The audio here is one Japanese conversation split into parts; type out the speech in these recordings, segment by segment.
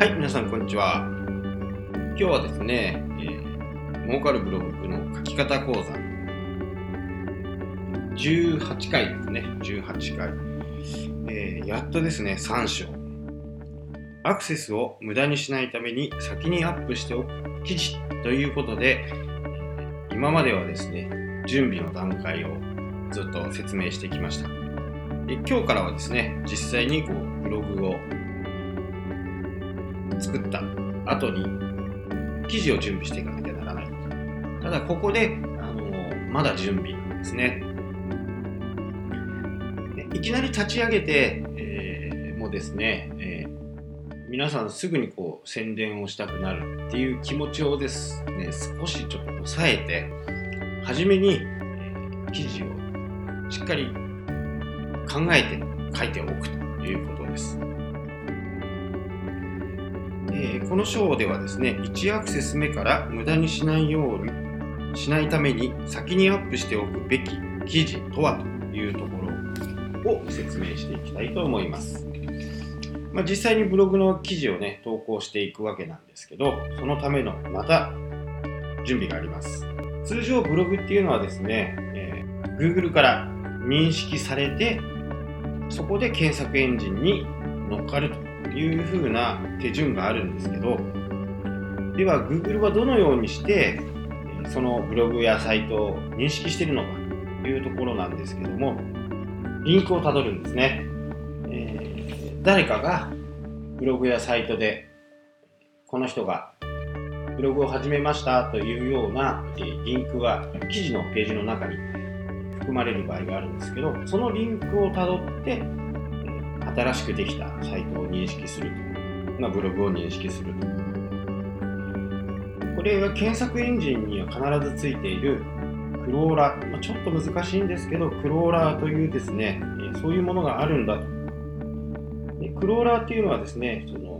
はい、皆さんこんにちは。今日はですね、えー、儲かるブログの書き方講座18回ですね、18回。えー、やっとですね、3章。アクセスを無駄にしないために先にアップしておく記事ということで、今まではですね、準備の段階をずっと説明してきました。今日からはですね、実際にこうブログを作った後に記事を準備していかなきゃならない。ただここで、あのまだ準備ですね。いきなり立ち上げて、えー、もですね、えー、皆さんすぐにこう宣伝をしたくなるっていう気持ちをですね、少しちょっと抑えて、初めに、えー、記事をしっかり考えて書いておくということです。えー、この章ではですね、1アクセス目から無駄にしないようにしないために先にアップしておくべき記事とはというところを説明していきたいと思います。まあ、実際にブログの記事をね、投稿していくわけなんですけど、そのためのまた準備があります。通常ブログっていうのはですね、えー、Google から認識されて、そこで検索エンジンに乗っかるというふうな手順があるんですけどでは Google はどのようにしてそのブログやサイトを認識しているのかというところなんですけどもリンクをたどるんですね、えー、誰かがブログやサイトでこの人がブログを始めましたというようなリンクが記事のページの中に含まれる場合があるんですけどそのリンクをたどって新しくできたサイトを認識すると、まあ、ブログを認識すると。これが検索エンジンには必ずついているクローラー、まあ、ちょっと難しいんですけど、クローラーというですね、そういうものがあるんだと。でクローラーっていうのはですね、その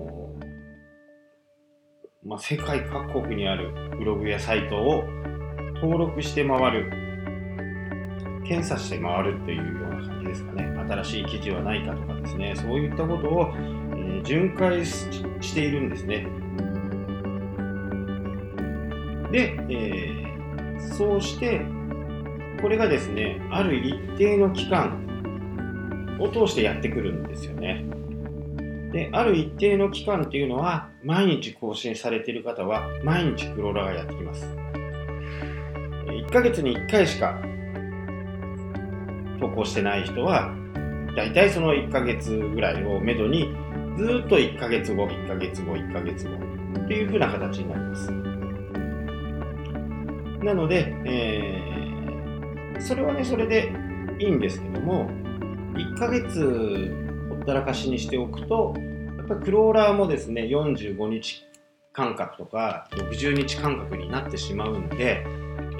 まあ、世界各国にあるブログやサイトを登録して回る、検査して回るっていうような感じですかね。新しい記事はないかとかですね、そういったことを、えー、巡回しているんですね。で、えー、そうして、これがですね、ある一定の期間を通してやってくるんですよね。で、ある一定の期間っていうのは、毎日更新されている方は、毎日クローラーがやってきます。1ヶ月に1回しか稿してない人は、大体その1ヶ月ぐらいをめどに、ずっと1ヶ月後、1ヶ月後、1ヶ月後っていう風な形になります。なので、えー、それはね、それでいいんですけども、1ヶ月ほったらかしにしておくと、やっぱクローラーもですね、45日間隔とか60日間隔になってしまうんで、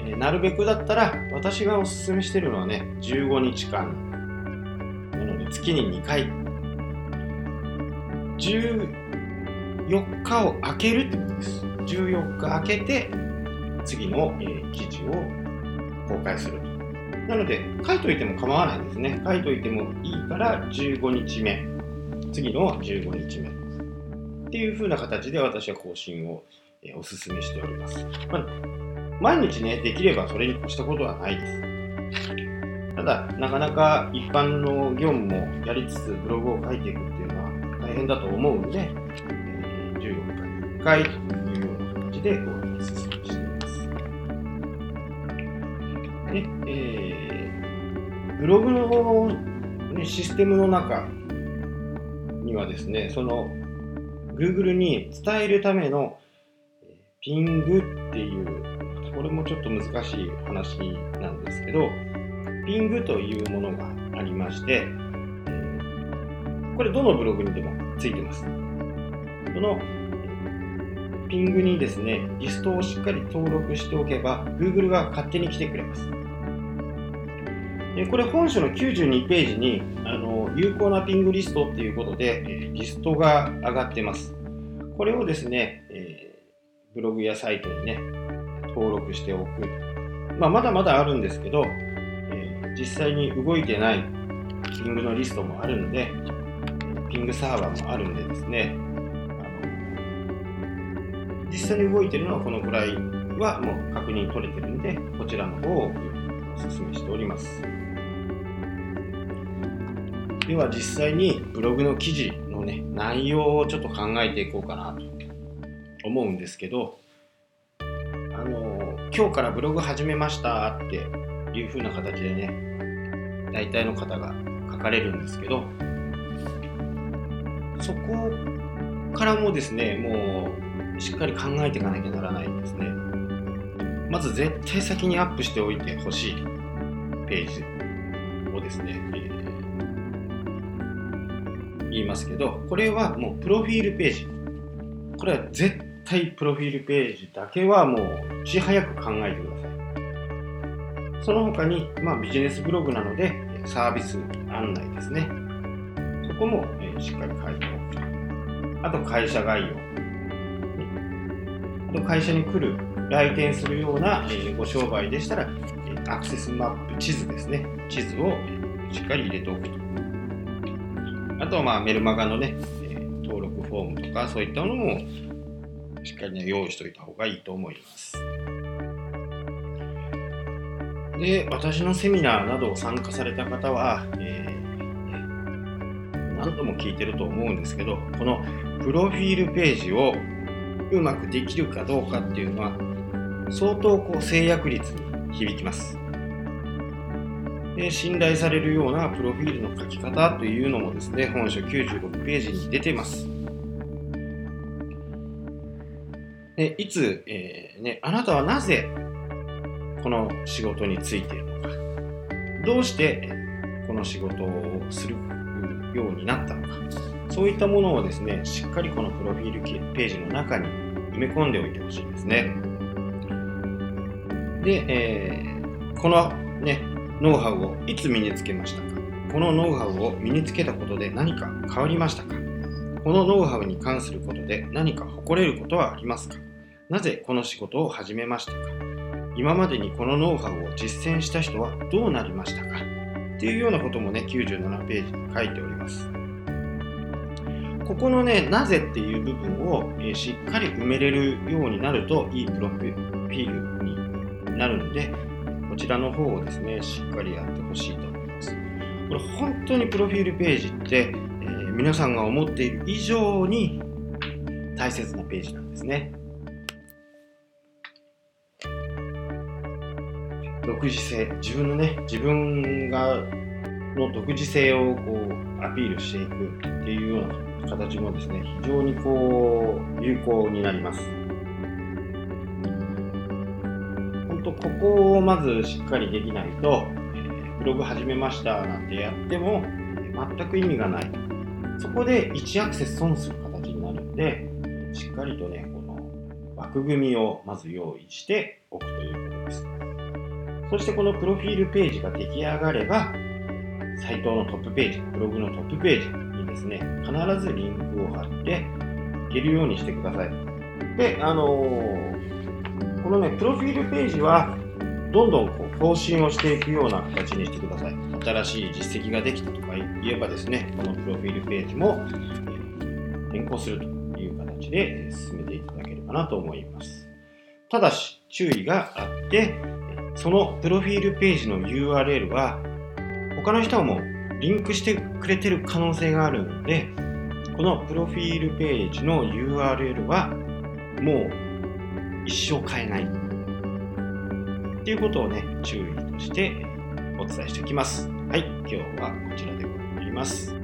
え、なるべくだったら私がおすすめしてるのはね、15日間。なので月に2回。14日を空けるってことです。14日空けて次の、えー、記事を公開するなので書いといても構わないんですね。書いといてもいいから15日目。次の15日目。っていう風な形で私は更新を、えー、お勧めしております、まあ、毎日ねできればそれに越したことはないですただ、なかなか一般の業務もやりつつブログを書いていくっていうのは大変だと思うので、え、14日に1回というような形でお勧めしています。で、えー、ブログの、ね、システムの中にはですね、その Google に伝えるためのピングっていう、これもちょっと難しい話なんですけど、ピングというものがありまして、これどのブログにでもついてます。このピングにですね、リストをしっかり登録しておけば、Google が勝手に来てくれます。でこれ本書の92ページにあの有効なピングリストっていうことで、えリストが上がってます。これをですね、え、ブログやサイトにね、登録しておく。まあ、まだまだあるんですけど、え実際に動いてないピングのリストもあるので、ピングサーバーもあるんでですね、あの実際に動いてるのはこのくらいはもう確認取れてるんで、こちらの方をお勧めしております。では実際にブログの記事のね、内容をちょっと考えていこうかなと思うんですけど、今日からブログ始めましたっていう風な形でね、大体の方が書かれるんですけど、そこからもですね、もうしっかり考えていかなきゃならないんですね。まず絶対先にアップしておいてほしいページをですね、えー、言いますけど、これはもうプロフィールページ。これは絶対プロフィールページだけはもういち早く考えてください。その他に、まあ、ビジネスブログなのでサービス案内ですね。そこも、え、しっかり書いておくと。あと会社概要。あと会社に来る来店するような、えご商売でしたら、えアクセスマップ、地図ですね。地図をしっかり入れておくと。あとは、まあ、メルマガのね、登録フォームとか、そういったものもしっかりね、用意しておいた方がいいと思います。で、私のセミナーなどを参加された方は、えー、何度も聞いてると思うんですけど、このプロフィールページをうまくできるかどうかっていうのは相当こう制約率に響きます。で信頼されるようなプロフィールの書き方というのもですね、本書96ページに出てます。でいつ、えー、ね、あなたはなぜこの仕事についているのか、どうしてこの仕事をするようになったのか、そういったものをですね、しっかりこのプロフィールページの中に埋め込んでおいてほしいですね。で、えー、このね、ノウハウをいつ身につけましたか？このノウハウを身につけたことで何か変わりましたか？このノウハウに関することで何か誇れることはありますか？なぜこの仕事を始めましたか？今までにこのノウハウを実践した人はどうなりましたか？っていうようなこともね、97ページに書いております。ここのね、なぜっていう部分を、えしっかり埋めれるようになるといいプロフィールになるんで、こちらの方をですね、しっかりやってほしいと思います。これ本当にプロフィールページって、えー、皆さんが思っている以上に大切なページなんですね。独自性、自分のね、自分がの独自性をこうアピールしていくっていうような形もですね、非常にこう有効になります。とここをまずしっかりできないと、え、ブログ始めましたなんてやっても、全く意味がない。そこで1アクセス損する形になるんで、しっかりとね、この枠組みをまず用意しておくという。そしてこのプロフィールページが出来上がれば、サイトのトップページ、ブログのトップページにですね、必ずリンクを貼っていけるようにしてください。で、あのーこのね、プロフィールページは、どんどんこう更新をしていくような形にしてください。新しい実績ができたとか言えばですね、このプロフィールページも、変更するという形で進めていただければなと思います。ただし、注意があって、そのプロフィールページの URL は、他の人もリンクしてくれてる可能性があるので、このプロフィールページの URL は、もう一生変えない。っていうことをね注意としてお伝えしておきます。はい今日はこちらで終わります。